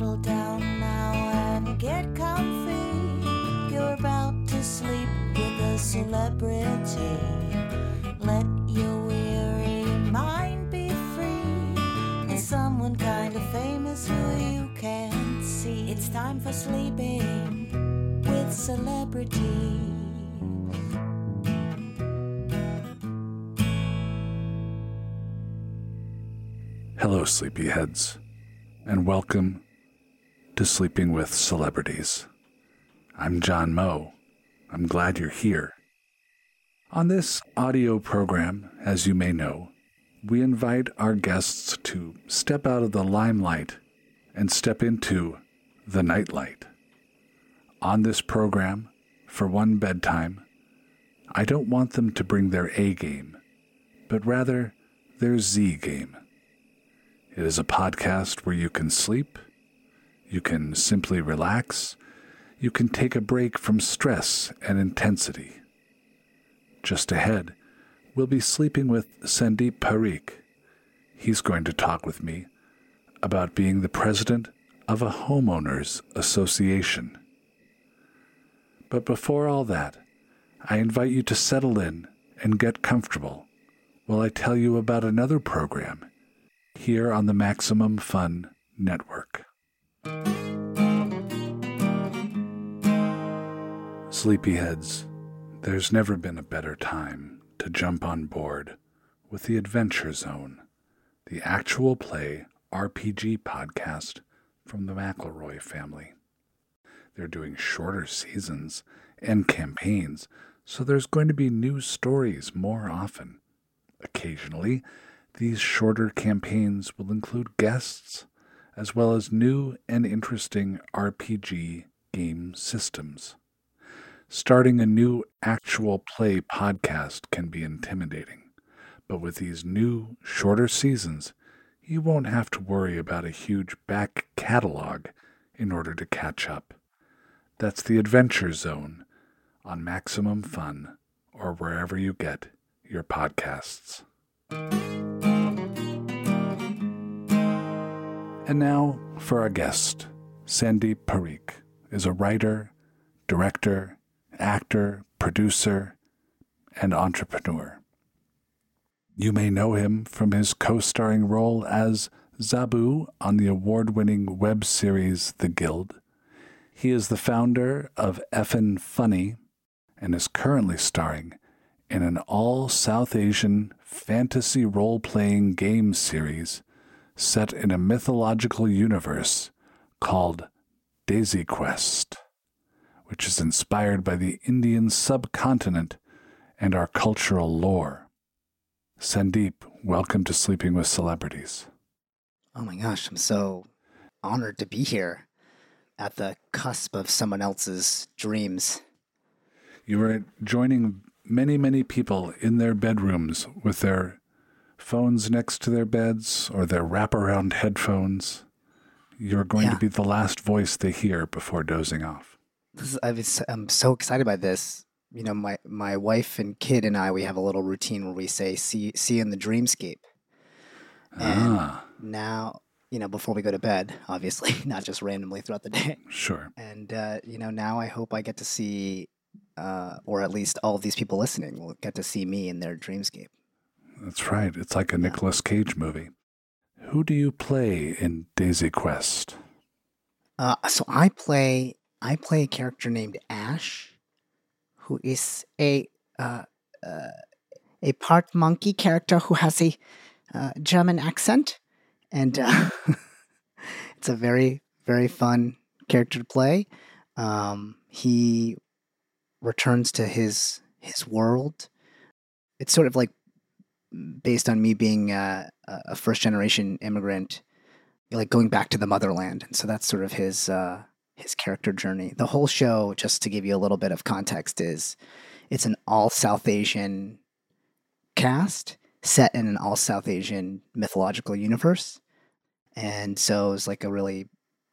settle down now and get comfy. You're about to sleep with a celebrity. Let your weary mind be free. With someone kind of famous who you can't see. It's time for sleeping with celebrity. Hello, sleepyheads, and welcome to Sleeping with Celebrities. I'm John Moe. I'm glad you're here. On this audio program, as you may know, we invite our guests to step out of the limelight and step into the nightlight. On this program, for one bedtime, I don't want them to bring their A game, but rather their Z game. It is a podcast where you can sleep, you can simply relax, you can take a break from stress and intensity. Just ahead, we'll be sleeping with Sandeep Parikh. He's going to talk with me about being the president of a homeowners association. But before all that, I invite you to settle in and get comfortable while I tell you about another program here on the Maximum Fun Network. Sleepyheads, there's never been a better time to jump on board with the Adventure Zone, the actual play RPG podcast from the McElroy family. They're doing shorter seasons and campaigns, so there's going to be new stories more often. Occasionally, these shorter campaigns will include guests, as well as new and interesting RPG game systems. Starting a new actual play podcast can be intimidating, but with these new, shorter seasons, you won't have to worry about a huge back catalog in order to catch up. That's the Adventure Zone on Maximum Fun or wherever you get your podcasts. And now for our guest. Sandeep Parikh is a writer, director, actor, producer, and entrepreneur. You may know him from his co starring role as Zaboo on the award winning web series The Guild. He is the founder of Effin Funny and is currently starring in an all South Asian fantasy role playing game series set in a mythological universe called DesiQuest which is inspired by the Indian subcontinent and our cultural lore. Sandeep, welcome to Sleeping with Celebrities. Oh my gosh, I'm so honored to be here at the cusp of someone else's dreams. You are joining many, many people in their bedrooms with their phones next to their beds or their wraparound headphones. You're going yeah. to be the last voice they hear before dozing off I I'm so excited by this. You know, my my wife and kid and I, we have a little routine where we say "see see in the dreamscape." And ah. now, you know, before we go to bed, obviously, not just randomly throughout the day. Sure. And uh, you know, now I hope I get to see, uh, or at least all of these people listening will get to see me in their dreamscape. That's right. It's like a. Nicolas Cage movie. Who do you play in DesiQuest? Uh, so I play I play a character named Ash, who is a uh, uh, a part monkey character who has a uh, German accent, and uh, it's a very very fun character to play. Um, he returns to his his world. It's sort of like based on me being a, a first generation immigrant, like going back to the motherland, and so that's sort of his uh, his character journey. The whole show, just to give you a little bit of context, is it's an all South Asian cast set in an all South Asian mythological universe. And so it's like a really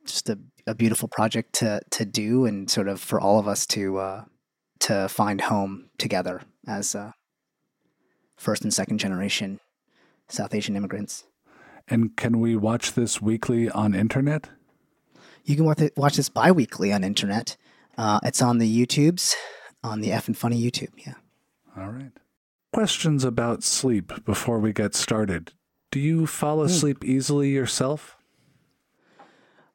just a, a beautiful project to to do and sort of for all of us to uh, to find home together as uh, first and second generation South Asian immigrants. And can we watch this weekly on internet? You can watch, it, watch this bi weekly on internet. Uh, it's on the YouTubes, on the Effin Funny YouTube. Yeah. All right. Questions about sleep before we get started. Do you fall asleep easily yourself?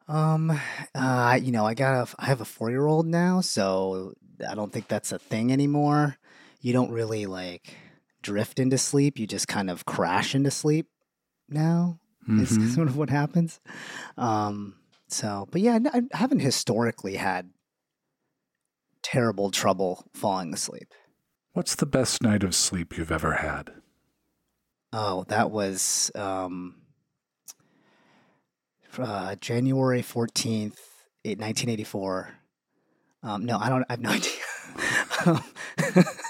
Um, uh, you know, I got a, I have a four year old now, so I don't think that's a thing anymore. You don't really like drift into sleep; you just kind of crash into sleep. Now Mhm. is sort of what happens. Um, so, but yeah, I haven't historically had terrible trouble falling asleep. What's the best night of sleep you've ever had? Oh, that was um, uh, January 14th, eight- 1984. Um, no, I don't, I have no idea.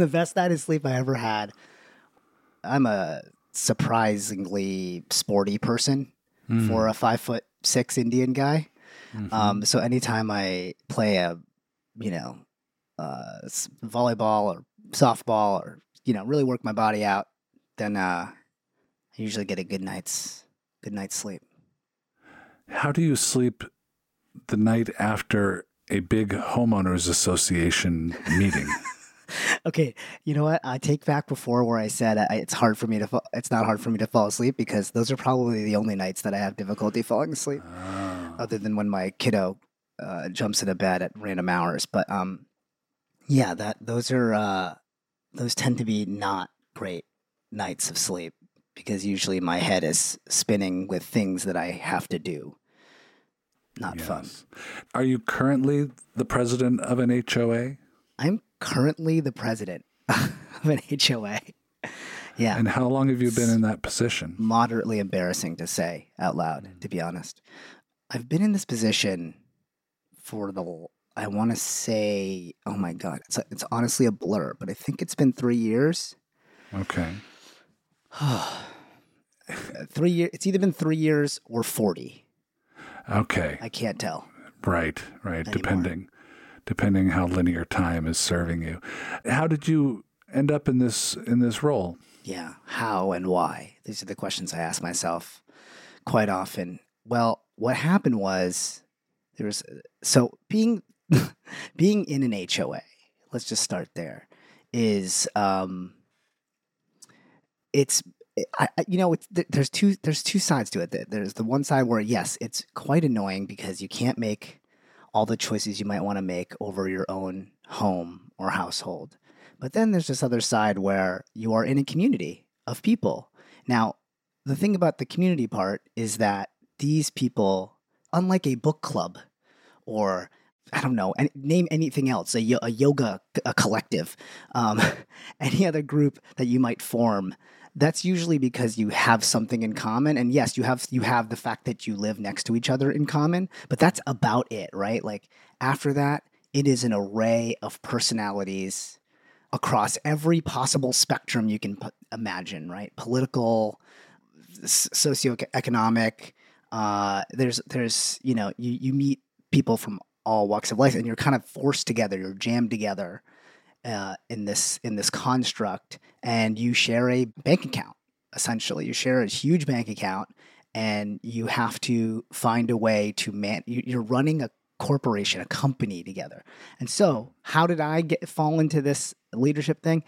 The best night of sleep I ever had. I'm a surprisingly sporty person for a five foot six Indian guy. Mhm. Um, so anytime I play a, you know, uh, volleyball or softball or you know really work my body out, then uh, I usually get a good night's good night's sleep. How do you sleep the night after a big homeowners association meeting? Okay, you know what? I take back before where I said I, it's hard for me to. Fa- it's not hard for me to fall asleep because those are probably the only nights that I have difficulty falling asleep. Oh. other than when my kiddo uh, jumps into bed at random hours. But um, yeah, that those are uh, those tend to be not great nights of sleep because usually my head is spinning with things that I have to do. Not fun. Are you currently the president of an HOA? I'm currently the president of an HOA. Yeah. And how long have you been in that position? moderately embarrassing to say out loud, to be honest. I've been in this position for the, I want to say, oh my God, it's, it's honestly a blur, but I think it's been three years. Okay. three years, it's either been three years or 40. Okay. I can't tell. Right, right. Anymore. Depending depending how linear time is serving you. How did you end up in this in this role? Yeah. How and why? These are the questions I ask myself quite often. Well, what happened was there was so being being in an HOA. Let's just start there. Is um, it's I, you know there's two there's two sides to it. There- There's the one side where yes, it's quite annoying because you can't make all the choices you might want to make over your own home or household. But then there's this other side where you are in a community of people. Now, the thing about the community part is that these people, unlike a book club or I don't know, name anything else, a, yoga a collective, um, any other group that you might form, that's usually because you have something in common. And yes, you have you have the fact that you live next to each other in common, but that's about it, right? Like after that, it is an array of personalities across every possible spectrum you can imagine, right? Political, socioeconomic. Uh, there's there's you know you you meet people from all walks of life, and you're kind of forced together. You're jammed together uh, in this in this construct, and you share a bank account. Essentially, you share a huge bank account, and you have to find a way to man. you- You're running a corporation, a company together. And so, how did I get fall into this leadership thing?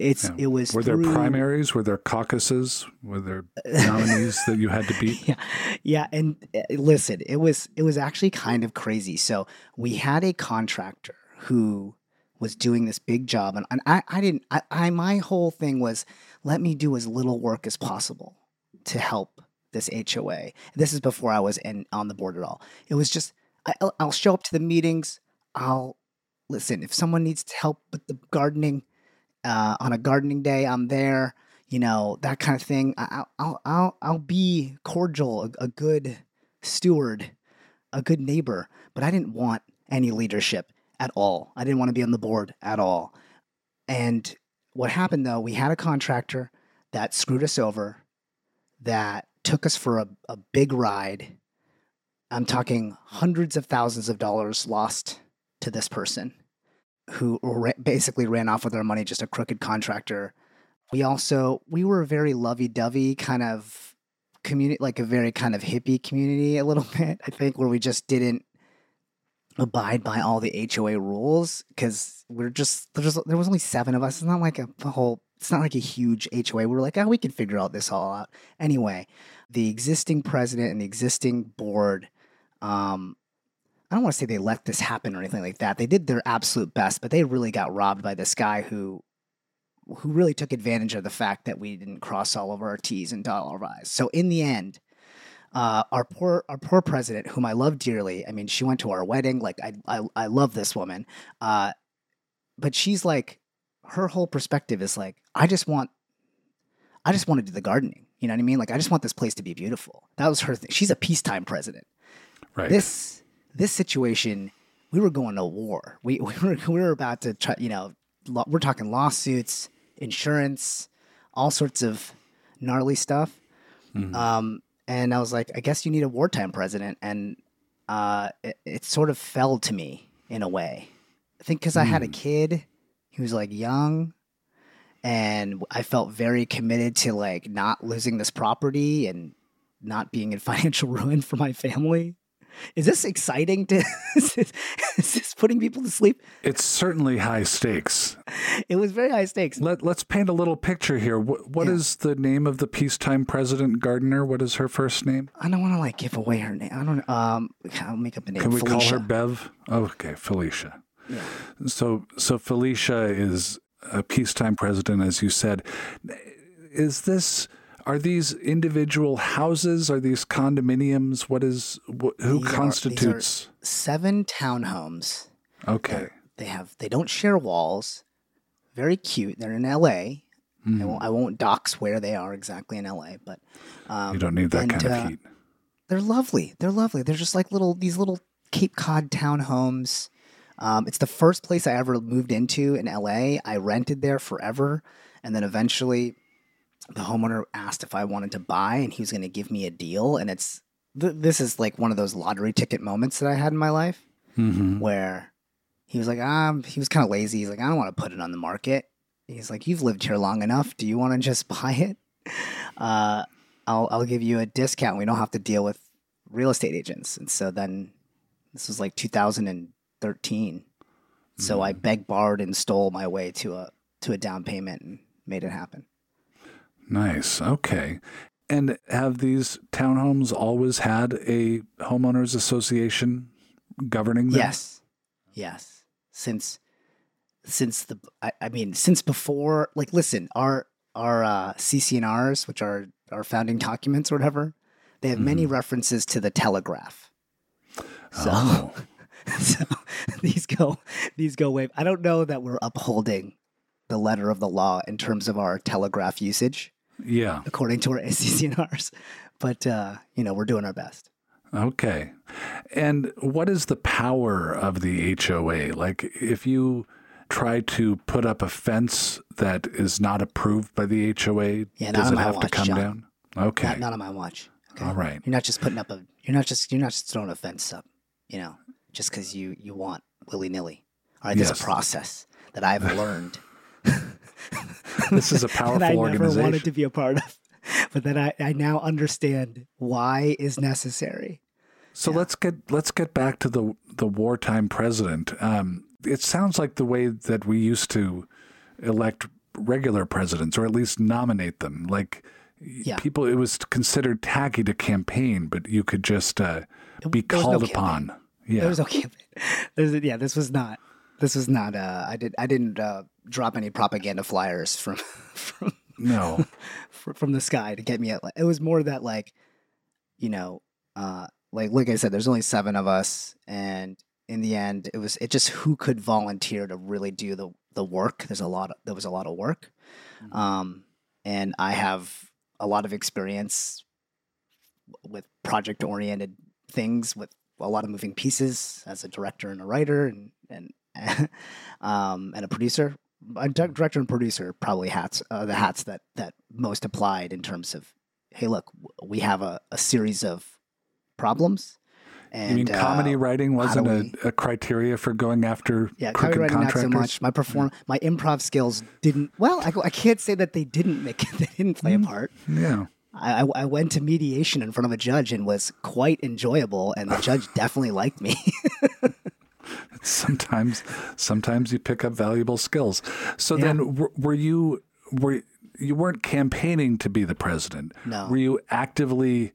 It's Yeah. it was Were there primaries? Were there caucuses? Were there nominees that you had to beat? yeah yeah and uh, listen it was it was actually kind of crazy so we had a contractor who was doing this big job and, and I, I didn't I, I my whole thing was let me do as little work as possible to help this HOA this is before I was in on the board at all it was just I, I'll, show up to the meetings I'll listen if someone needs to help with the gardening uh, on a gardening day I'm there you know that kind of thing. I- I'll I'll I'll, I'll be cordial, a, a good steward, a good neighbor. But I didn't want any leadership at all. I didn't want to be on the board at all. And what happened though, we had a contractor that screwed us over, that took us for a, a big ride. I'm talking hundreds of thousands of dollars lost to this person who ra- basically ran off with our money, just a crooked contractor we also we were a very lovey-dovey kind of community, like a very kind of hippie community, a little bit. I think where we just didn't abide by all the HOA rules because we're just there's there was only seven of us. It's not like a whole. It's not like a huge HOA. We were like, oh, we can figure out this all out. Anyway, the existing president and the existing board. Um, I don't want to say they let this happen or anything like that. They did their absolute best, but they really got robbed by this guy who who really took advantage of the fact that we didn't cross all of our T's and dot all our I's. So in the end, uh, our poor our poor president, whom I love dearly. I mean, she went to our wedding. Like I I, I love this woman, uh, but she's like her whole perspective is like I just want I just want to do the gardening. You know what I mean? Like I just want this place to be beautiful. That was her thing. She's a peacetime president. Right. This this situation, we were going to war. We we were we were about to try. You know, lo- we're talking lawsuits, insurance, all sorts of gnarly stuff. Mhm. Um, and I was like, I guess you need a wartime president, and uh, it, it sort of fell to me in a way. I think because I had a Mm. kid, he was like young, and I felt very committed to like not losing this property and not being in financial ruin for my family. Is this exciting to? is, this, is this putting people to sleep? it's certainly high stakes. It was very high stakes. Let, let's paint a little picture here. What, what Yeah. is the name of the peacetime president Gardner? What is her first name? I don't want to like give away her name. I don't. Um, I'll make up a name. Can we Felicia. call her Bev? Oh, okay, Felicia. Yeah. So, so Felicia is a peacetime president, as you said. Is this? Are these individual houses? Are these condominiums? What is? Wh- who These these are- constitutes? Seven townhomes. okay. They have. They don't share walls. Very cute. They're in L.A. I Mhm. won't. I won't dox where they are exactly in L.A. But um, You don't need that and, kind uh, of heat. they're lovely. They're lovely. They're just like little these little Cape Cod townhomes. Um, it's the first place I ever moved into in LA. I rented there forever, and then eventually, the homeowner asked if I wanted to buy, and he was going to give me a deal. And it's th- this is like one of those lottery ticket moments that I had in my life hmm where he was like, um, he was kind of lazy. He's like, I don't want to put it on the market. He's like, you've lived here long enough. Do you want to just buy it? Uh, I'll I'll give you a discount. We don't have to deal with real estate agents. And so then this was like 2013. So I begged, borrowed, and stole my way to a to a down payment and made it happen. Nice. Okay. And have these townhomes always had a homeowners association governing them? Yes, yes. Since since the I, I mean since before like listen our our uh, CC&Rs which are our founding documents or whatever they have many references to the telegraph. So, Oh. so these go these go way. I don't know that we're upholding the letter of the law in terms of our telegraph usage Yeah. according to our CC&Rs, but uh, you know we're doing our best. Okay. And what is the power of the HOA? Like, if you try to put up a fence that is not approved by the HOA, Yeah, does it have to come John. down? Okay. Not, not on my watch. Okay? All right. You're not just putting up a. You're not just. You're not just throwing a fence up. You know, just because you you want willy nilly. All right, there's Yes. a process that I've learned. This is a powerful that I never wanted to be a part of, but that I I now understand why is necessary. So Yeah. let's get let's get back to the the wartime president. Um, it sounds like the way that we used to elect regular presidents, or at least nominate them. Like Yeah. people, it was considered tacky to campaign, but you could just uh, be was no called upon. Yeah, There was no campaign. There's yeah. This was not. This was not. Uh, I did. I didn't uh, drop any propaganda flyers from from no, from the sky to get me at it was more that like you know uh like like i said there's only seven of us and in the end it was it just who could volunteer to really do the the work? There's a lot of, there was a lot of work. Um and i have a lot of experience with project oriented things with a lot of moving pieces as a director and a writer and and um and a producer a director and producer probably hats uh, the hats that that most applied in terms of hey look we have a, a series of problems and you mean comedy uh, writing wasn't a, a criteria for going after yeah comedy writing not so much. My perform my improv skills didn't well I, I can't say that they didn't make they didn't play a Mm. part. Yeah, I- I went to mediation in front of a judge and was quite enjoyable, and the judge definitely liked me. sometimes sometimes you pick up valuable skills so then w- were you were you weren't campaigning to be the president No. were you actively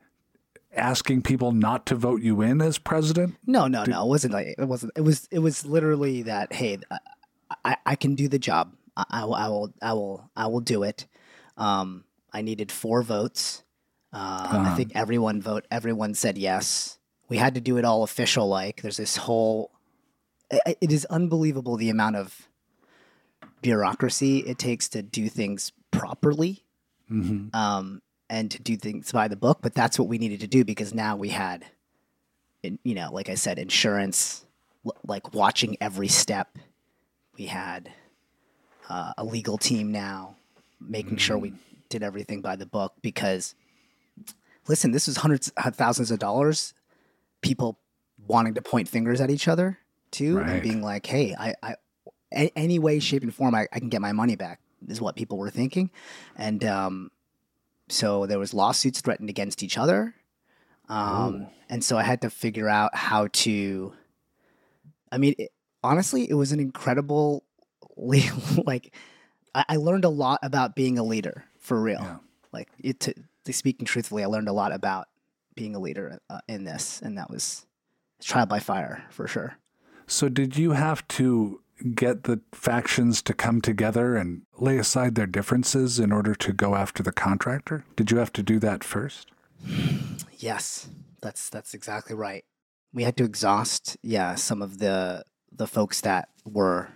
asking people not to vote you in as president No, no, no. It wasn't like it wasn't. It was. It was literally that. Hey, I, I, can do the job. I, I, will- I will. I will. I will do it. Um, I needed four votes. Uh, I think everyone vote. Everyone said yes. We had to do it all official. Like there's this whole. It is unbelievable the amount of bureaucracy it takes to do things properly um, and to do things by the book. But that's what we needed to do because now we had, you know, like I said, insurance, like watching every step. We had uh, a legal team now, making sure we did everything by the book because, listen, this was hundreds, uh, thousands of dollars. People wanting to point fingers at each other too, Right. and being like, "Hey, I, I, any way, shape, and form, I, I can get my money back." Is what people were thinking, and um, so there was lawsuits threatened against each other, um, and so I had to figure out how to. I mean, it, honestly, it was an incredible, like, I, I learned a lot about being a leader for real. Yeah. Like, it, to, to speaking truthfully, I learned a lot about being a leader uh, in this, and that was trial by fire for sure. So did you have to get the factions to come together and lay aside their differences in order to go after the contractor? Did you have to do that first? Yes, that's that's exactly right. We had to exhaust, yeah, some of the the folks that were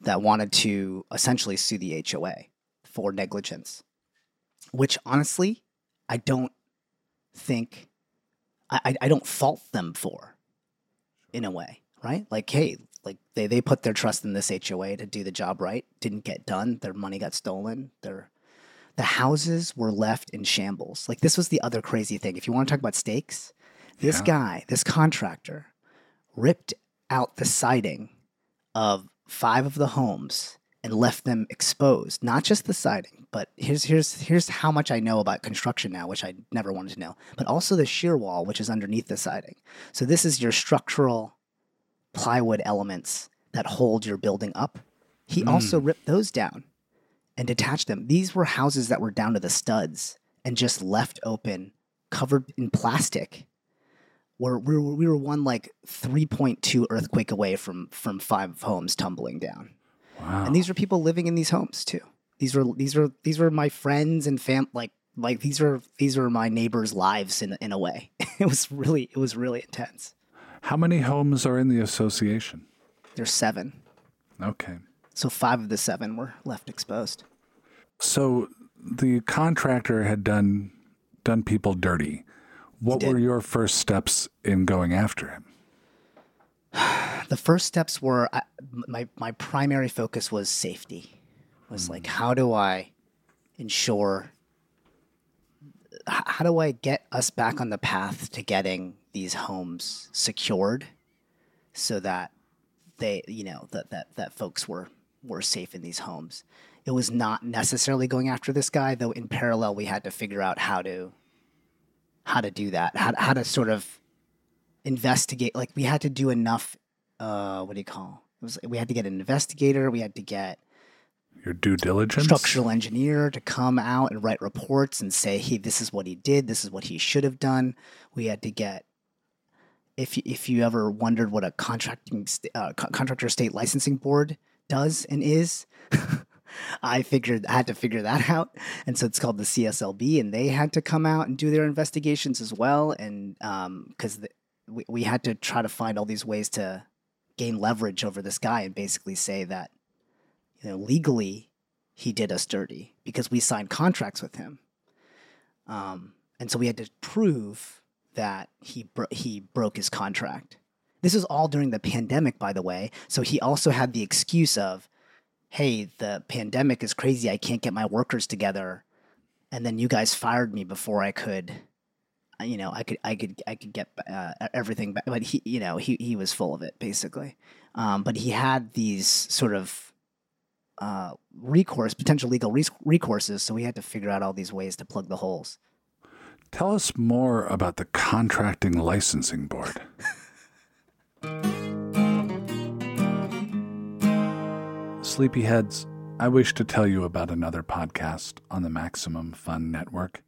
that wanted to essentially sue the HOA for negligence, which honestly, I don't think I, I- don't fault them for in a way, right? Like, hey, like they, they put their trust in this HOA to do the job right, didn't get done, their money got stolen, their the houses were left in shambles. Like this was the other crazy thing. If you want to talk about stakes, this Yeah. guy, this contractor, ripped out the siding of five of the homes and left them exposed. Not just the siding, but here's here's here's how much I know about construction now, which I never wanted to know, but also the shear wall, which is underneath the siding. So this is your structural plywood elements that hold your building up. He mm. also ripped those down and detached them. These were houses that were down to the studs and just left open, covered in plastic. Where we were, we were one like 3.2 earthquake away from from five homes tumbling down. wow And these were people living in these homes too. These were these were these were my friends and fam like like these were these were my neighbors' lives in in a way. it was really it was really intense. How many homes are in the association There's seven. okay So five of the seven were left exposed. So the contractor had done done people dirty. What were your first steps in going after him? the first steps were I, my my primary focus was safety. Was hmm. like how do I ensure how do I get us back on the path to getting these homes secured so that they you know that that that folks were were safe in these homes. It was not necessarily going after this guy though in parallel we had to figure out how to how to do that. How how to sort of investigate like we had to do enough uh what do you call it was we had to get an investigator we had to get Your due diligence? structural engineer to come out and write reports and say hey this is what he did. This is what he should have done. We had to get if you, if you ever wondered what a contracting uh, contractor state licensing board does and is I figured I had to figure that out, and so it's called the CSLB, and they had to come out and do their investigations as well, and because we we had to try to find all these ways to gain leverage over this guy and basically say that you know legally he did us dirty because we signed contracts with him, um, and so we had to prove that he bro- he broke his contract. This is all during the pandemic, by the way. So he also had the excuse of, "Hey, the pandemic is crazy. I can't get my workers together." And then you guys fired me before I could, uh, you know, I could, I could, I could get uh, everything back. But he, you know, he he was full of it basically. Um, but he had these sort of uh, recourse, potential legal res- recourses. So we had to figure out all these ways to plug the holes. Tell us more about the Contracting Licensing Board. Sleepyheads, I wish to tell you about another podcast on the Maximum Fun Network.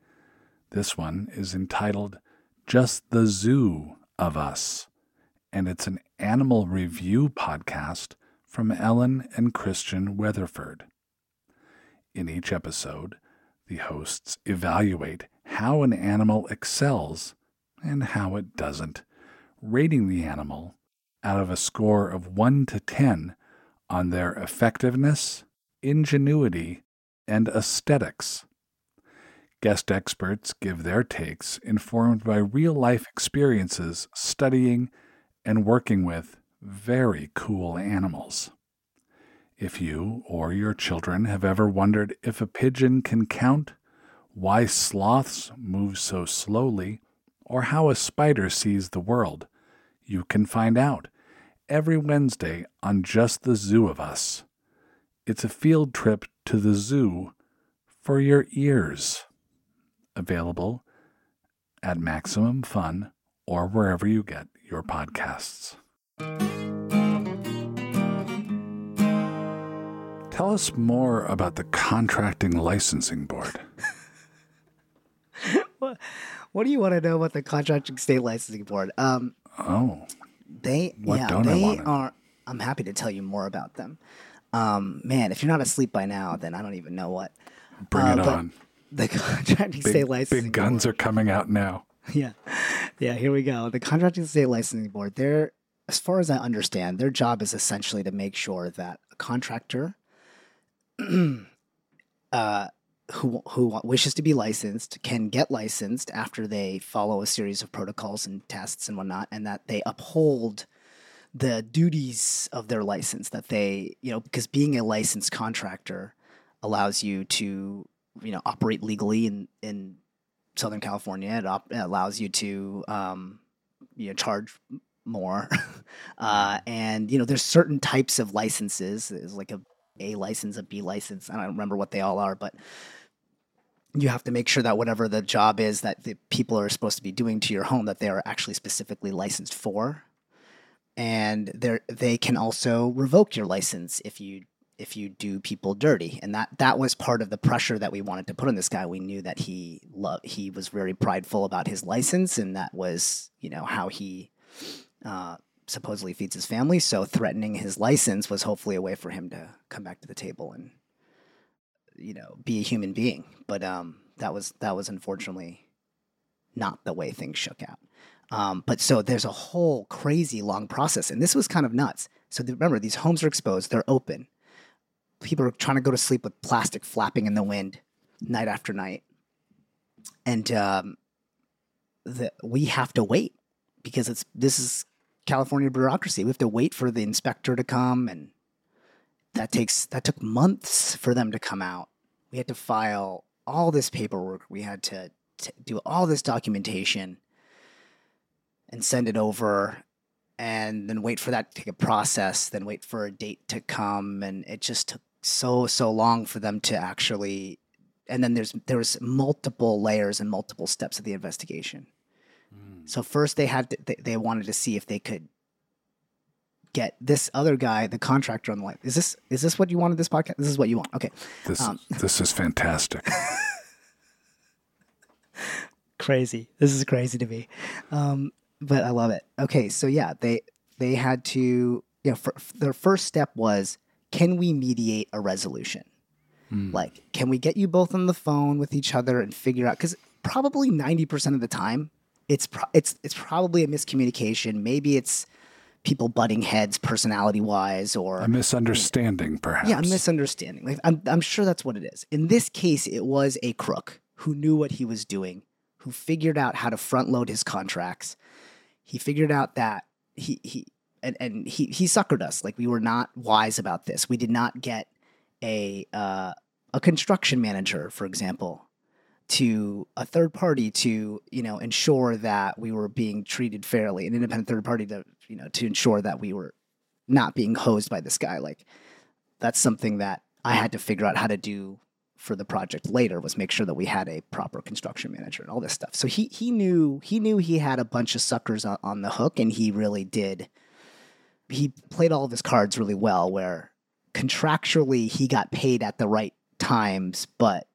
This one is entitled Just the Zoo of Us, and it's an animal review podcast from Ellen and Christian Weatherford. In each episode, the hosts evaluate how an animal excels and how it doesn't, rating the animal out of a score of 1 to 10 on their effectiveness, ingenuity, and aesthetics. Guest experts give their takes informed by real life experiences studying and working with very cool animals. If you or your children have ever wondered if a pigeon can count, why sloths move so slowly, or how a spider sees the world, you can find out every Wednesday on Just the Zoo of Us. It's a field trip to the zoo for your ears. Available at Maximum Fun or wherever you get your podcasts. Tell us more about the Contracting Licensing Board. what, what do you want to know about the Contracting State Licensing Board? Um, Oh, they, What yeah, don't they are. I'm happy to tell you more about them. Um, man, if you're not asleep by now, then I don't even know what. bring Uh, it on. The Contracting Big, State Licensing big guns Board. are coming out now. yeah yeah here we go the contracting state licensing board they're as far as i understand their job is essentially to make sure that a contractor uh, who who wishes to be licensed can get licensed after they follow a series of protocols and tests and whatnot and that they uphold the duties of their license that they you know because being a licensed contractor allows you to you know operate legally in in Southern California. It, op- allows you to um, you know charge more, uh, and you know there's certain types of licenses. There's like a A license, a B license. I don't remember what they all are, but you have to make sure that whatever the job is that the people are supposed to be doing to your home that they are actually specifically licensed for. And they they can also revoke your license if you if you do people dirty. And that that was part of the pressure that we wanted to put on this guy. We knew that he lo- he was very prideful about his license and that was you know how he uh, supposedly feeds his family so threatening his license was hopefully a way for him to come back to the table and you know be a human being but um that was that was unfortunately not the way things shook out um, but so there's a whole crazy long process, and this was kind of nuts. So remember, these homes are exposed; they're open. People are trying to go to sleep with plastic flapping in the wind, night after night, and um, the, we have to wait because it's this is California bureaucracy. We have to wait for the inspector to come, and that takes that took months for them to come out. We had to file all this paperwork. We had to, do all this documentation and send it over and then wait for that to get processed, then wait for a date to come. And it just took so, so long for them to actually and then there's there was multiple layers and multiple steps of the investigation. So first they had to, they, wanted to see if they could get this other guy, the contractor on the line. Is this is this what you wanted this podcast? This is what you want. Okay. This Um, this is fantastic. crazy. This is crazy to me, um, but I love it. Okay, so yeah, they they had to. You know, for, their first step was, can we mediate a resolution? Like, can we get you both on the phone with each other and figure out? Because probably ninety percent of the time, it's pro- it's it's probably a miscommunication. Maybe it's people butting heads, personality wise, or A misunderstanding, perhaps. yeah, a misunderstanding. Like I'm, I'm sure that's what it is. In this case, it was a crook who knew what he was doing, who figured out how to front load his contracts. He figured out that he he and, and he he suckered us. Like we were not wise about this. We did not get a uh, a construction manager, for example, to a third party to you know ensure that we were being treated fairly, an independent third party to you know to ensure that we were not being hosed by this guy. Like that's something that I had to figure out how to do for the project later was make sure that we had a proper construction manager and all this stuff. So he he knew he knew he had a bunch of suckers on, on the hook, and he really did. He played all of his cards really well. Where contractually he got paid at the right times, but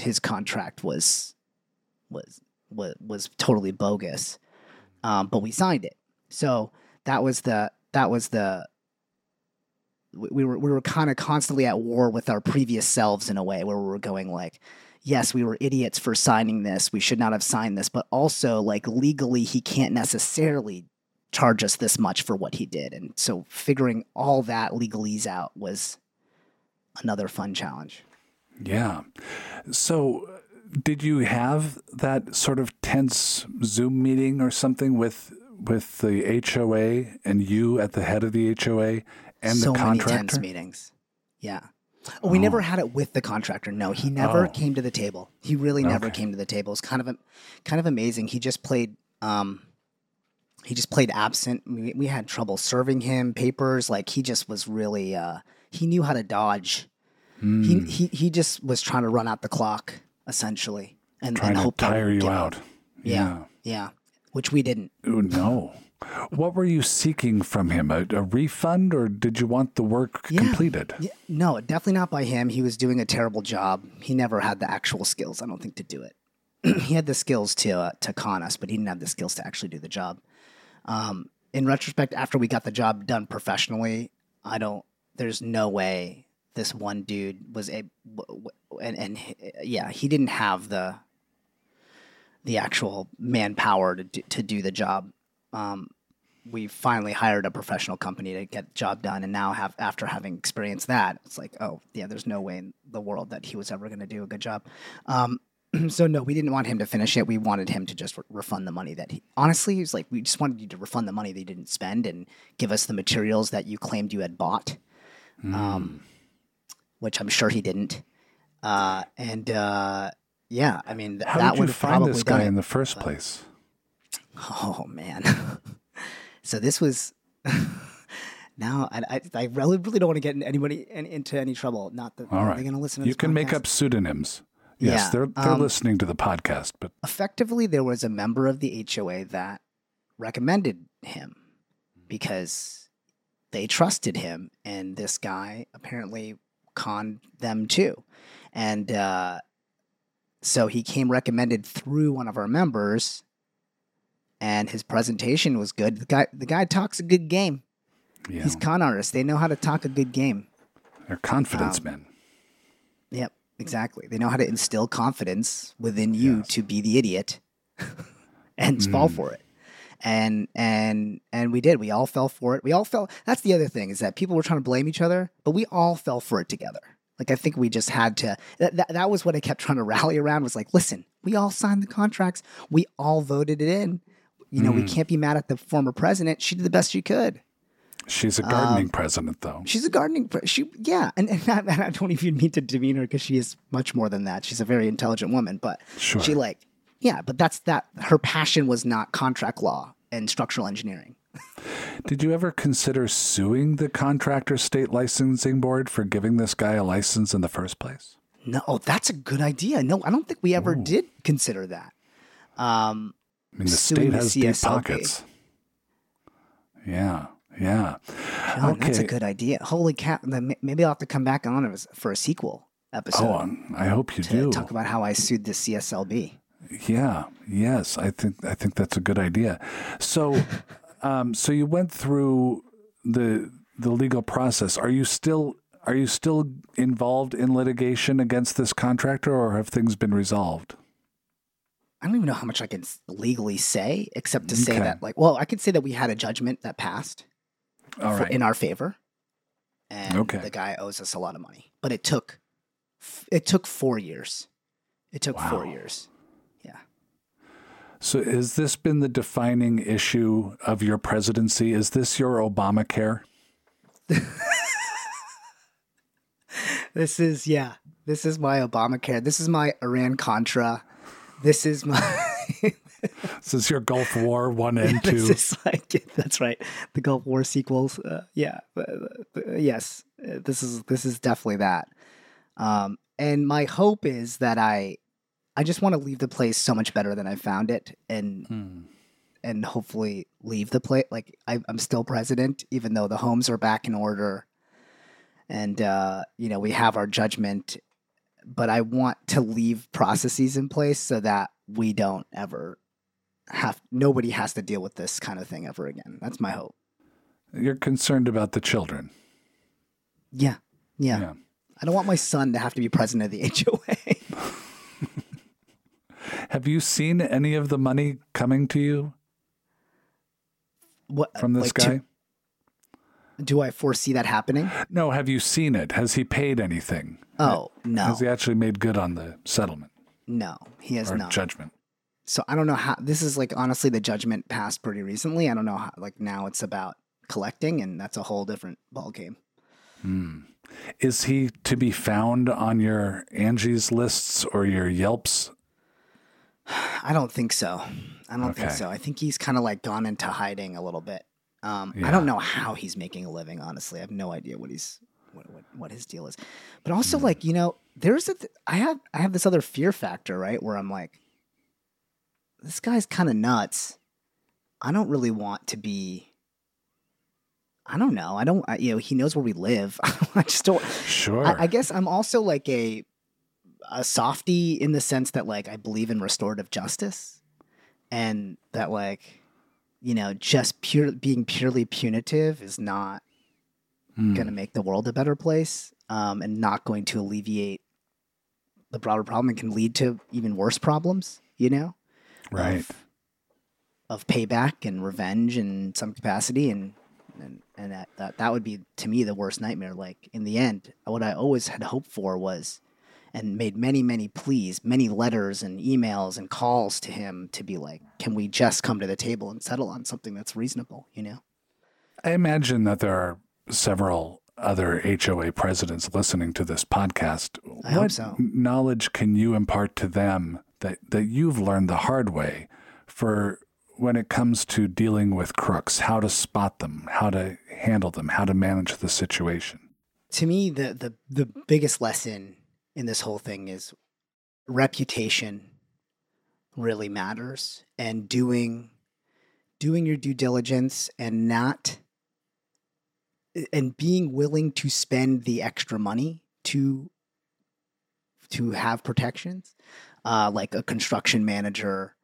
his contract was was was, was totally bogus. Um, but we signed it, so that was the that was the we we were we were kind of constantly at war with our previous selves in a way where we were going like yes we were idiots for signing this. We should not have signed this. But also like legally he can't necessarily charge us this much for what he did. And so figuring all that legalese out was another fun challenge Yeah. So, did you have that sort of tense Zoom meeting or something with with the HOA and you at the head of the HOA and so the many contractor? tense meetings yeah oh, we never Oh. had it with the contractor no he never Oh. came to the table he really never Okay. came to the table it's kind of a, kind of amazing he just played um he just played absent we, we had trouble serving him papers like he just was really uh he knew how to dodge Hmm. he, he he just was trying to run out the clock essentially and, Trying and to hope that tire you him. out. yeah yeah which we didn't Ooh, no. What were you seeking from him? A, a refund, or did you want the work Yeah. completed? Yeah, no, definitely not by him. He was doing a terrible job. He never had the actual skills, I don't think, to do it. he had the skills to uh, to con us, but he didn't have the skills to actually do the job. Um, in retrospect, after we got the job done professionally, I don't. There's no way this one dude was a and and yeah, he didn't have the the actual manpower to do, to do the job. Um, we finally hired a professional company to get the job done and now have after having experienced that it's like oh yeah there's no way in the world that he was ever going to do a good job. Um, so no we didn't want him to finish it. We wanted him to just re- refund the money that he honestly he was like we just wanted you to refund the money they didn't spend and give us the materials that you claimed you had bought. Um, which i'm sure he didn't uh, and uh, yeah i mean th- How that did you would find this guy it. in the first place? Oh man. so this was now I, I, I really really don't want to get anybody in, into any trouble. Not that All are going to listen. to You can make up pseudonyms. Yes, Yeah, they're they're um, listening to the podcast, but Effectively, there was a member of the HOA that recommended him because they trusted him, and this guy apparently conned them too, and uh, so he came recommended through one of our members. And his presentation was good. The guy, the guy talks a good game. yeah, He's con artists. They know how to talk a good game. they're confidence um, men. Yep, exactly. They know how to instill confidence within you Yes. to be the idiot and fall Mm. for it. And and and we did. We all fell for it. We all fell. That's the other thing is that people were trying to blame each other, but we all fell for it together. Like I think we just had to. That, that, that was what I kept trying to rally around. Was like, listen, we all signed the contracts. We all voted it in. You know, we Mm. can't be mad at the former president. She did the best she could. She's a um, gardening president, though. She's a gardening. Pre- she yeah, and, and, I, and I don't even mean to demean her because she is much more than that. She's a very intelligent woman, but Sure. she like yeah, but that's that. Her passion was not contract law and structural engineering. Did you ever consider suing the contractor state licensing board for giving this guy a license in the first place? No, oh, that's a good idea. No, I don't think we ever Ooh. did consider that. Um, I mean, the state the has deep pockets. Yeah, yeah. John, that's a good idea. Holy cow! Maybe I'll have to come back on for a sequel episode Oh, um, I hope you do. talk about how I sued the CSLB. Yeah, yes, I think I think that's a good idea. So, um, so you went through the the legal process. Are you still are you still involved in litigation against this contractor, or have things been resolved? I don't even know how much I can legally say, except to say Okay. that, like, well, I could say that we had a judgment that passed All for- right. in our favor, and Okay. the guy owes us a lot of money. But it took, it took four years. It took four years. So, has this been the defining issue of your presidency? Is this your Obamacare? This is yeah. This is my Obamacare. This is my Iran Contra. This is my This is your Gulf War one and this two. is like that's right. The Gulf War sequels. Uh, yeah. Uh, uh, yes. Uh, This is this is definitely that. Um, and my hope is that I, I just want to leave the place so much better than I found it, and Hmm. and hopefully leave the place like I, I'm still president, even though the homes are back in order, and uh, you know we have our judgment. But I want to leave processes in place so that we don't ever have nobody has to deal with this kind of thing ever again. That's my hope. You're concerned about the children. Yeah, yeah. Yeah. I don't want my son to have to be president of the HOA. Have you seen any of the money coming to you what from this like, guy? Do, do I foresee that happening? no, have you seen it? Has he paid anything? Oh no, Has he actually made good on the settlement no, he has or not. judgment? so I don't know how this is like honestly the judgment passed pretty recently. I don't know how like now it's about collecting and that's a whole different ball game. Hmm. Is he to be found on your Angie's lists or your Yelps? I don't think so. I don't think so. I think he's kind of like gone into hiding a little bit. Um, I don't know how he's making a living. Honestly, I have no idea what he's what what, what his deal is. But also, like you know, there's a th- I have I have this other fear factor, right? Where I'm like, this guy's kind of nuts. I don't really want to be. I don't know. I don't. I, you know, he knows where we live. I just don't. Sure. I, I guess I'm also like a a softy in the sense that like I believe in restorative justice, and that like you know just pure being purely punitive is not Hmm. going to make the world a better place, um, and not going to alleviate the broader problem and can lead to even worse problems. You know, right. Of, of payback and revenge in some capacity, and and and that, that that would be to me the worst nightmare. Like in the end, what I always had hoped for was, and made many many pleas, many letters and emails and calls to him to be like, can we just come to the table and settle on something that's reasonable? You know. I imagine that there are several other HOA presidents listening to this podcast. I hope what so. knowledge can you impart to them that, that you've learned the hard way for when it comes to dealing with crooks, how to spot them, how to handle them, how to manage the situation? to me the the the biggest lesson in this whole thing is reputation really matters and doing doing your due diligence and not and being willing to spend the extra money to to have protections uh, like a construction manager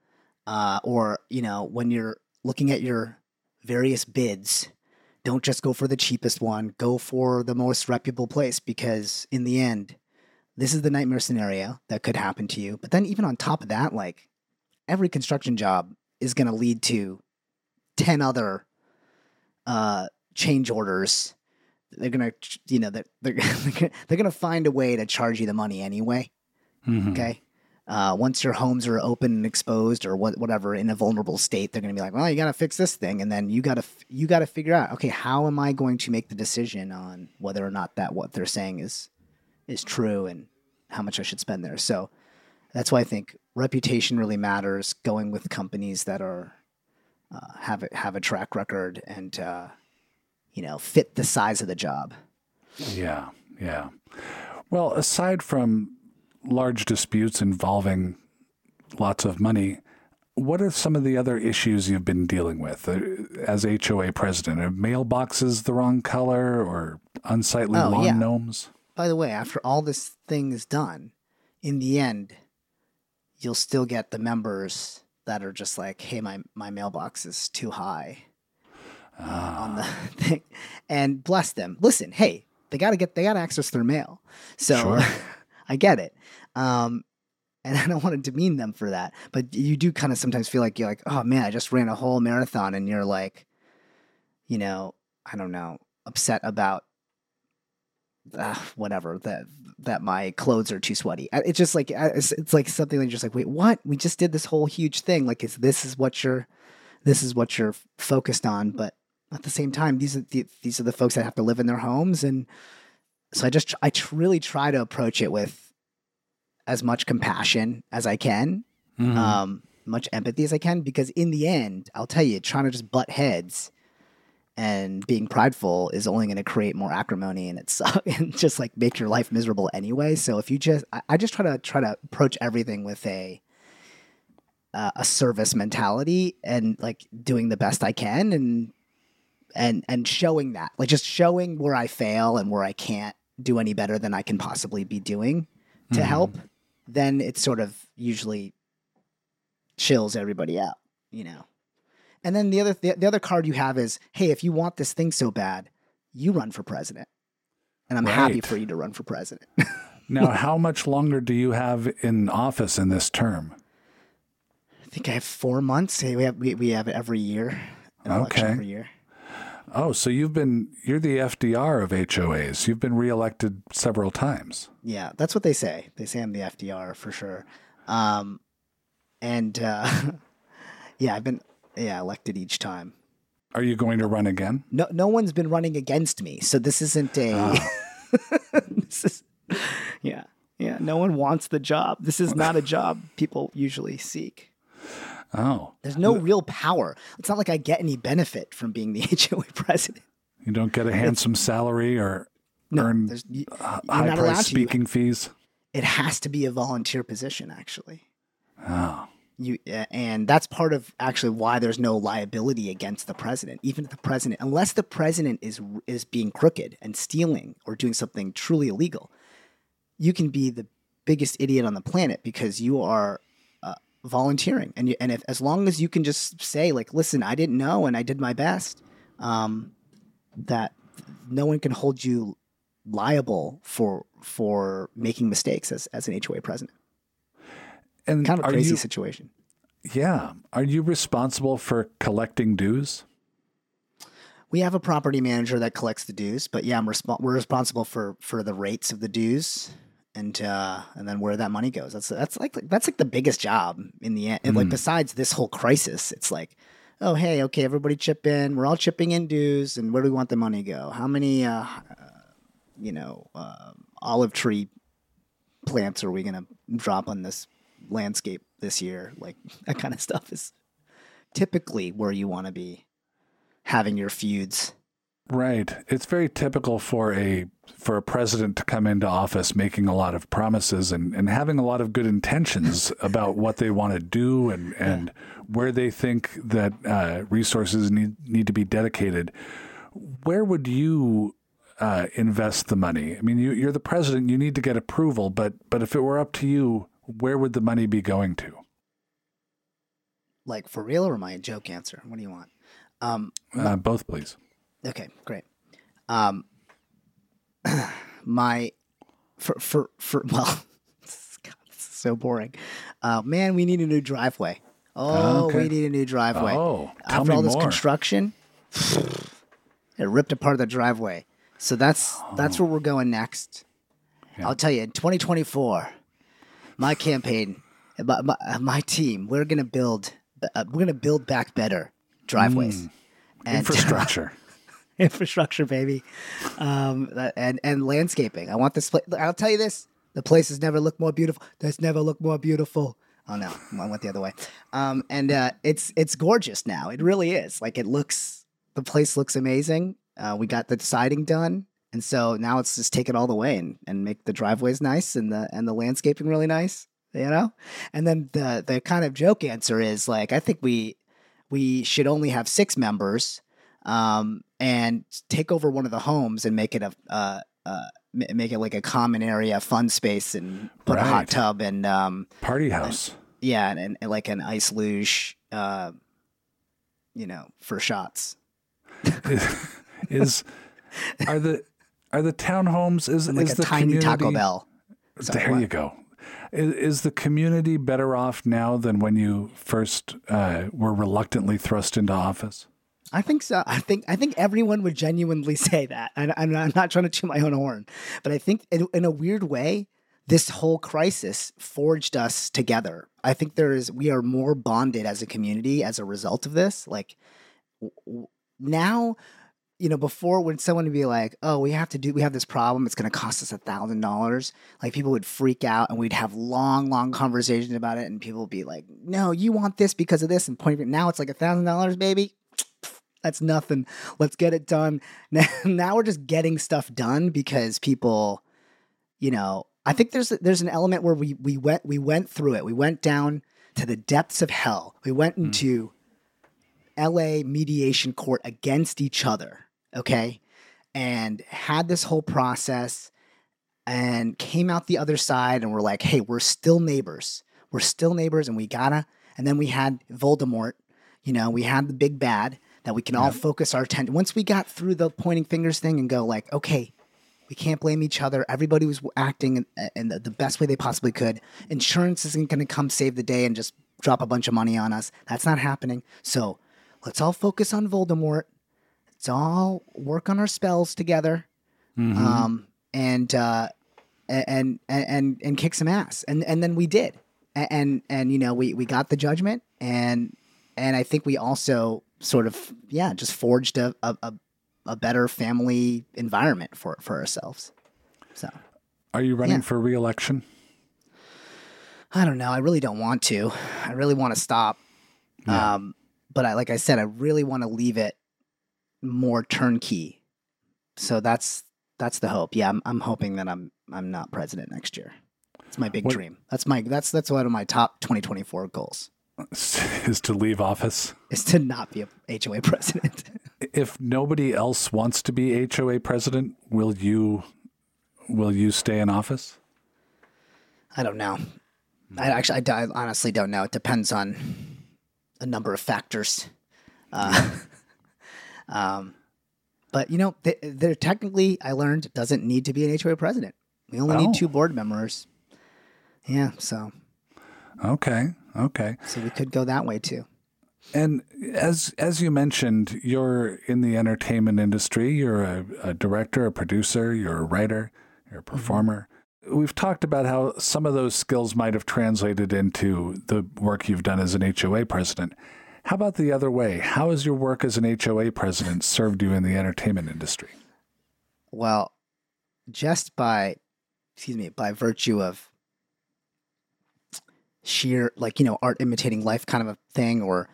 uh, or you know when you're looking at your various bids don't just go for the cheapest one go for the most reputable place because in the end this is the nightmare scenario that could happen to you but then even on top of that like every construction job is going to lead to 10 other uh change orders they're going to you know that they're, they're going to find a way to charge you the money anyway Mhm. Okay. Uh, once your homes are open and exposed, or what, whatever, in a vulnerable state, they're going to be like, "Well, you got to fix this thing," and then you got to you got to figure out, okay, how am I going to make the decision on whether or not that what they're saying is is true and how much I should spend there. So that's why I think reputation really matters. Going with companies that are uh, have a, have a track record and uh, you know fit the size of the job. Yeah, yeah. Well, aside from large disputes involving lots of money, what are some of the other issues you've been dealing with uh, as HOA president? Are mailboxes the wrong color or unsightly Oh, lawn yeah. gnomes? By the way, after all this thing is done, in the end, you'll still get the members that are just like, "Hey, my my mailbox is too high uh, on the thing," and bless them. Listen, hey, they got to get they got to access their mail, so Sure. I get it. Um, and I don't want to demean them for that, but you do kind of sometimes feel like you're like, "Oh man, I just ran a whole marathon," and you're like, you know, I don't know, upset about uh, whatever that that my clothes are too sweaty. It's just like it's, it's like something that you're just like, wait, what? We just did this whole huge thing. Like, is this is what you're this is what you're focused on, but at the same time, these are the, these are the folks that have to live in their homes, and so I just I tr- really try to approach it with as much compassion as I can, Mhm. um, much empathy as I can because in the end, I'll tell you, trying to just butt heads and being prideful is only going to create more acrimony and it's and just like make your life miserable anyway. So if you just, I, I just try to try to approach everything with a uh, a service mentality and like doing the best I can and and and showing that like just showing where I fail and where I can't do any better than I can possibly be doing to Mhm. help, then it sort of usually chills everybody out, you know. And then the other the, the other card you have is, hey, if you want this thing so bad, you run for president. And I'm happy for you to run for president. Now, how much longer do you have in office in this term? I think I have four months. Hey, we have we, we have every year. Okay. every year. Oh, so you've been you're the FDR of HOAs. You've been reelected several times. Yeah, that's what they say. They say I'm the FDR for sure. Um, and uh, yeah, I've been yeah elected each time. Are you going to run again? No, no one's been running against me, so this isn't a. Ah. this is, yeah, yeah. No one wants the job. This is not a job people usually seek. Oh, There's no real power. It's not like I get any benefit from being the HOA president. you don't get a handsome salary or No, earn you, high price to. Speaking fees. it has to be a volunteer position, actually. Oh, you and that's part of actually why there's no liability against the president. Even if the president unless the president is is being crooked and stealing or doing something truly illegal you can be the biggest idiot on the planet because you are uh, volunteering. And you, and if as long as you can just say like listen I didn't know and I did my best um, that no one can hold you liable for for making mistakes as, as an HOA president and kind of a crazy you? situation Yeah, are you responsible for collecting dues? We have a property manager that collects the dues, but yeah, I'm resp- we're responsible for for the rates of the dues and uh and then where that money goes. That's that's like that's like the biggest job in the end. And like Mm. besides this whole crisis, it's like, oh hey, okay, everybody chip in. We're all chipping in dues, and where do we want the money to go? How many uh, uh you know uh, olive tree plants are we gonna drop on this landscape this year? Like that kind of stuff is typically where you want to be having your feuds. Right. It's very typical for a for a president to come into office making a lot of promises and, and having a lot of good intentions about what they want to do and, and where they think that uh, resources need need to be dedicated. Where would you uh, invest the money? I mean, you, you're the president. You need to get approval, but but if it were up to you, where would the money be going to? Like for real or am I a joke answer? What do you want? Um, Uh, both, please. okay, great. Um, my for for for well, God, this is so boring. Uh, man, we need a new driveway. Oh, Okay. we need a new driveway. Oh, After all this more. construction, it ripped apart the driveway. So that's that's where we're going next. Yeah. I'll tell you, in 2024, my campaign, my, my, my team, we're gonna build, uh, we're gonna build back better driveways, and Infrastructure. infrastructure, baby, um, and and landscaping. I want this place. I'll tell you this: the place has never looked more beautiful. That's never looked more beautiful. Oh no, I went the other way. Um, and uh, it's it's gorgeous now. It really is. Like it looks, the place looks amazing. Uh, we got the siding done, and so now it's just take it all the way and, and make the driveways nice and the and the landscaping really nice. You know, and then the the kind of joke answer is like I think we we should only have six members um, and take over one of the homes and make it a uh, uh, make it like a common area fun space and put a hot tub and um, Party house. yeah and, and, and like an ice luge uh, you know for shots is are the are the townhomes is and like is a the tiny Taco Bell. Sorry, there you go. Is, is the community better off now than when you first uh, were reluctantly thrust into office? I think so. I think I think everyone would genuinely say that. And I'm, I'm not trying to chew my own horn, but I think in, in a weird way, this whole crisis forged us together. I think there is we are more bonded as a community as a result of this. Like w- now, you know, before when someone would be like, "Oh, we have to do, we have this problem. It's going to cost us a thousand dollars." Like people would freak out, and we'd have long, long conversations about it, and people would be like, "No, you want this because of this," and point. Now it's like a thousand dollars, baby. That's nothing. Let's get it done. Now, now we're just getting stuff done because people, you know, I think there's there's an element where we we went we went through it. We went down to the depths of hell. We went hmm. into LA mediation court against each other, okay? And had this whole process and came out the other side and we're like, "Hey, we're still neighbors. We're still neighbors and we gotta." And then we had Voldemort, you know, we had the big bad that we can all focus our attention. Once we got through the pointing fingers thing and go like, "Okay, we can't blame each other. Everybody was acting in, in the, the best way they possibly could. Insurance isn't to come save the day and just drop a bunch of money on us. That's not happening. So let's all focus on Voldemort. Let's all work on our spells together, um, and, uh, and and and and kick some ass. And and then we did. A- And and you know we we got the judgment and and I think we also sort of yeah just forged a a, a, a better family environment for for ourselves. So Are you running Yeah. for reelection? I don't know. I really don't want to. I really want to stop. Yeah. Um, but I like I said, I really want to leave it more turnkey. So that's that's the hope. Yeah, I'm I'm hoping that I'm I'm not president next year. It's my big What- dream. That's my that's that's one of my top 2024 goals Is to leave office? is to not be a HOA president. If nobody else wants to be HOA president, will you will you stay in office? I don't know. I actually, I, honestly don't know. It depends on a number of factors. Uh, um, but you know, th- there technically, I learned doesn't need to be an HOA president. We only Oh. need two board members. Yeah, so Okay, okay. so we could go that way too. And as as you mentioned, you're in the entertainment industry. You're a, a director, a producer. You're a writer. You're a performer. We've talked about how some of those skills might have translated into the work you've done as an HOA president. How about the other way? How has your work as an HOA president served you in the entertainment industry? Well, just by, excuse me, by virtue of sheer, like, you know, art imitating life kind of a thing, or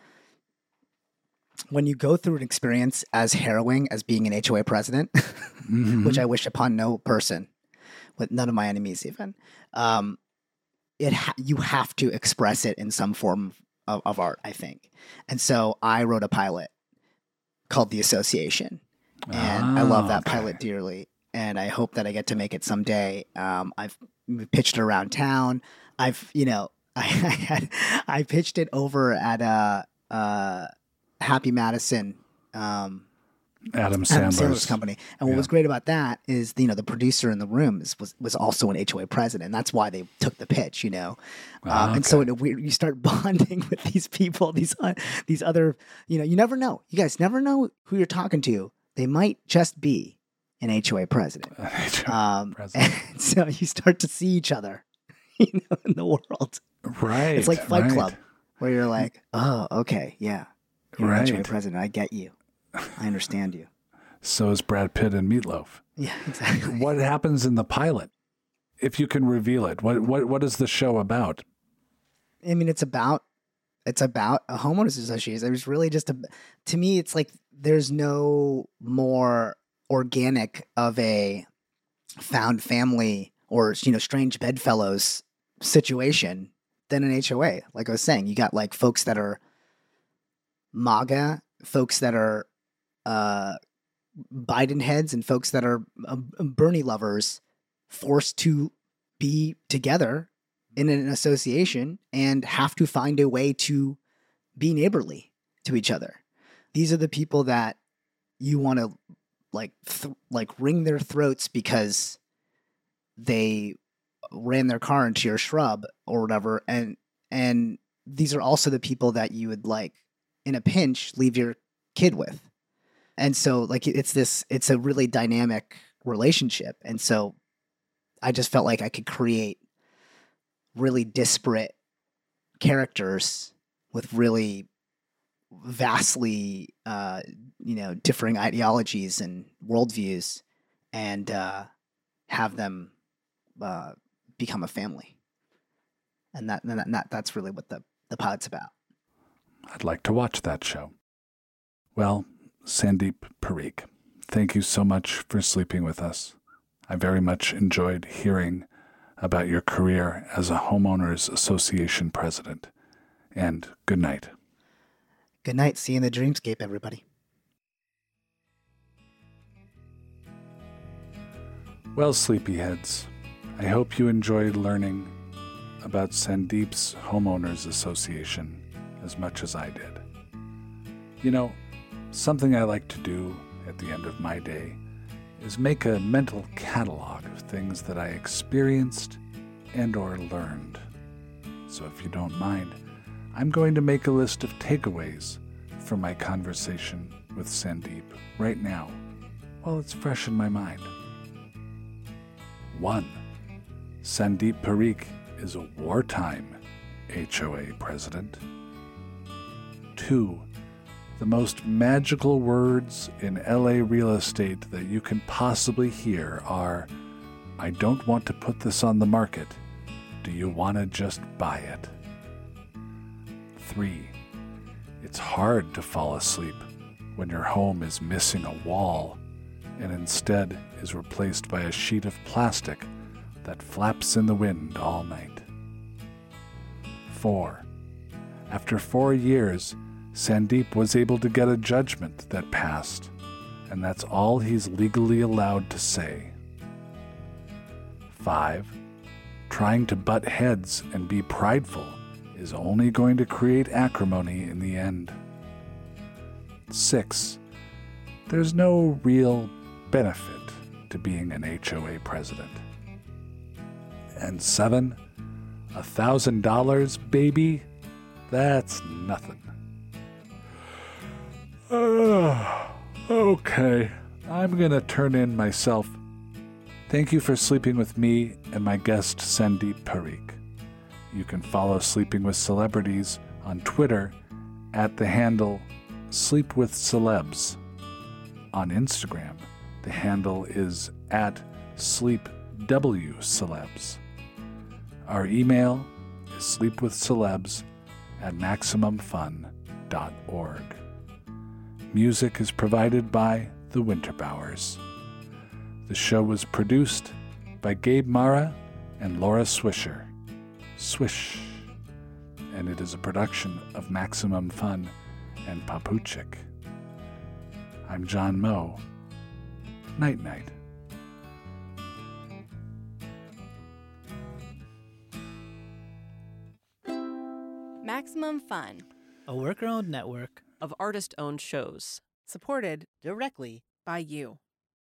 when you go through an experience as harrowing as being an HOA president, which I wish upon no person, with none of my enemies even, um, it ha- you have to express it in some form of, of art, I think. And so I wrote a pilot called The Association and I love Ah, that okay. pilot dearly. And I hope that I get to make it someday. Um, I've pitched it around town. I've, you know, I, had, I pitched it over at uh, uh, Happy Madison, um, Adam Adam Sandler's, Sandler's company. And what yeah. was great about that is, you know, the producer in the room is, was was also an HOA president. That's why they took the pitch, you know. Ah, um, and so in a weird, you start bonding with these people, these uh, these other, you know, you never know. You guys never know who you're talking to. They might just be an HOA president. Um, President. and so you start to see each other, you know, in the world. right. It's like Fight right. Club, where you're like, oh, okay, yeah, you're an HOA president. I get you. I understand you. So is Brad Pitt and Meatloaf. Yeah, exactly. What happens in the pilot? If you can reveal it, what what what is the show about? I mean, it's about it's about a homeowners association. It was really just a to me. It's like there's no more organic of a found family or you know strange bedfellows situation than an HOA. Like I was saying, you got like folks that are MAGA, folks that are uh, Biden heads, and folks that are uh, Bernie lovers forced to be together in an association and have to find a way to be neighborly to each other. These are the people that you want to like th- like wring their throats because they ran their car into your shrub or whatever and and these are also the people that you would like in a pinch leave your kid with. And so like it's this it's a really dynamic relationship and so I just felt like I could create really disparate characters with really vastly, uh, you know, differing ideologies and worldviews, and uh, have them uh, become a family. And that, and that, that that's really what the the pilot's about. I'd like to watch that show. Well, Sandeep Parikh, thank you so much for sleeping with us. I very much enjoyed hearing about your career as a homeowners association president. And good night. Good night. See you in the dreamscape, everybody. Well, sleepyheads, I hope you enjoyed learning about Sandeep's Homeowners Association as much as I did. You know, something I like to do at the end of my day is make a mental catalog of things that I experienced and or learned. So if you don't mind, I'm going to make a list of takeaways from my conversation with Sandeep right now while it's fresh in my mind. 1. Sandeep Parikh is a wartime HOA president. 2 the most magical words in LA real estate that you can possibly hear are I don't want to put this on the market. Do you want to just buy it? 3. It's hard to fall asleep when your home is missing a wall and instead is replaced by a sheet of plastic that flaps in the wind all night. 4. After four years, Sandeep was able to get a judgment that passed, and that's all he's legally allowed to say. 5. Trying to butt heads and be prideful is only going to create acrimony in the end. 6. There's no real benefit to being an HOA president. And 7. A thousand dollars, baby? That's nothing. Uh, okay, I'm gonna turn in myself. Thank you for sleeping with me and my guest Sandeep Parikh. You can follow Sleeping with Celebrities on Twitter at the handle Sleep with Celebs. On Instagram, the handle is at SleepWCelebs. Our email is sleepwithcelebs at MaximumFun.org. Music is provided by the Winterbowers. The show was produced by Gabe Mara and Laura Swisher. Swish. And it is a production of Maximum Fun and Poputchik. I'm John Moe. Night night. Maximum Fun a worker owned network of artist owned shows. supported directly by you.